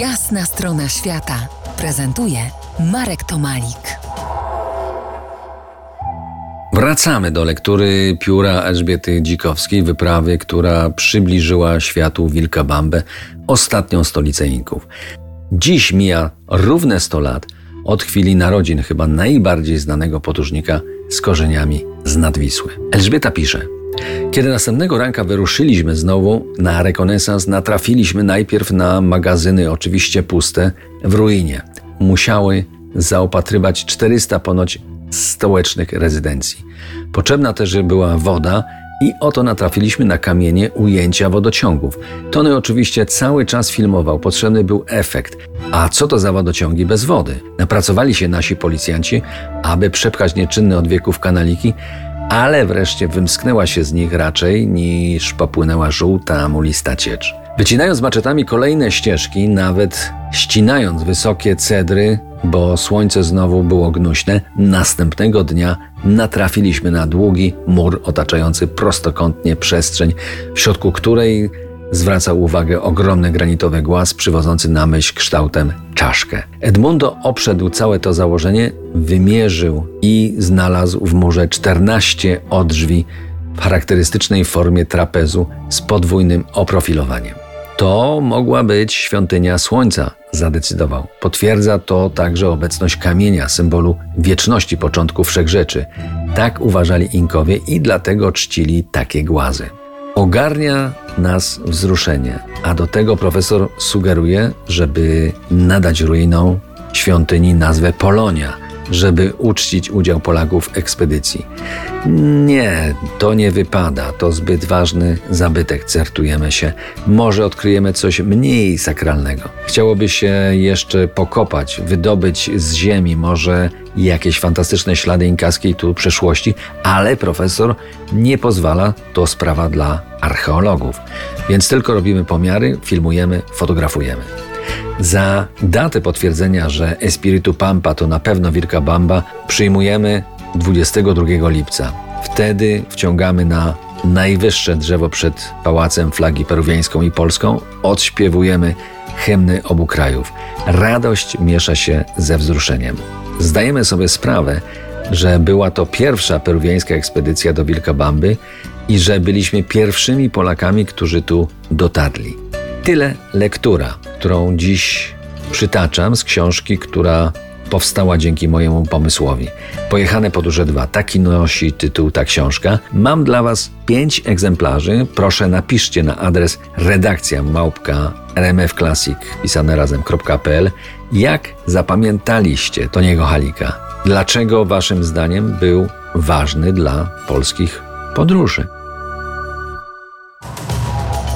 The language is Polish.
Jasna strona świata prezentuje Marek Tomalik. Wracamy do lektury pióra Elżbiety Dzikowskiej, wyprawy, która przybliżyła światu Wilkabambę, ostatnią stolicę Inków. Dziś mija równe 100 lat od chwili narodzin chyba najbardziej znanego podróżnika z korzeniami z Nadwisły. Elżbieta pisze – kiedy następnego ranka wyruszyliśmy znowu na rekonesans, natrafiliśmy najpierw na magazyny, oczywiście puste, w ruinie. Musiały zaopatrywać 400 ponoć stołecznych rezydencji. Potrzebna też była woda i oto natrafiliśmy na kamienie ujęcia wodociągów. Tony oczywiście cały czas filmował, potrzebny był efekt. A co to za wodociągi bez wody? Napracowali się nasi policjanci, aby przepchać nieczynne od wieków kanaliki, ale wreszcie wymsknęła się z nich raczej niż popłynęła żółta mulista ciecz. Wycinając maczetami kolejne ścieżki, nawet ścinając wysokie cedry, bo słońce znowu było gnuśne, następnego dnia natrafiliśmy na długi mur otaczający prostokątnie przestrzeń, w środku której zwracał uwagę ogromny granitowy głaz przywodzący na myśl kształtem czaszkę. Edmundo obszedł całe to założenie, wymierzył i znalazł w murze 14 odrzwi w charakterystycznej formie trapezu z podwójnym oprofilowaniem. To mogła być świątynia słońca, zadecydował. Potwierdza to także obecność kamienia, symbolu wieczności początku wszechrzeczy. Tak uważali Inkowie i dlatego czcili takie głazy. Ogarnia nas wzruszenie, a do tego profesor sugeruje, żeby nadać ruinom świątyni nazwę Polonia – żeby uczcić udział Polaków w ekspedycji. Nie, to nie wypada, to zbyt ważny zabytek, certujemy się. Może odkryjemy coś mniej sakralnego. Chciałoby się jeszcze pokopać, wydobyć z ziemi może jakieś fantastyczne ślady inkaskiej tu przeszłości, ale profesor nie pozwala, to sprawa dla archeologów. Więc tylko robimy pomiary, filmujemy, fotografujemy. Za datę potwierdzenia, że Espiritu Pampa to na pewno Wilka Bamba, przyjmujemy 22 lipca. Wtedy wciągamy na najwyższe drzewo przed pałacem flagi peruwiańską i polską, odśpiewujemy hymny obu krajów. Radość miesza się ze wzruszeniem. Zdajemy sobie sprawę, że była to pierwsza peruwiańska ekspedycja do Wilkabamby i że byliśmy pierwszymi Polakami, którzy tu dotarli. Tyle lektura, którą dziś przytaczam z książki, która powstała dzięki mojemu pomysłowi. Pojechane podróże 2. Taki nosi tytuł ta książka. Mam dla Was pięć egzemplarzy. Proszę napiszcie na adres redakcja małpka rmfclassic pisane razem.pl jak zapamiętaliście Toniego Halika. Dlaczego Waszym zdaniem był ważny dla polskich podróży?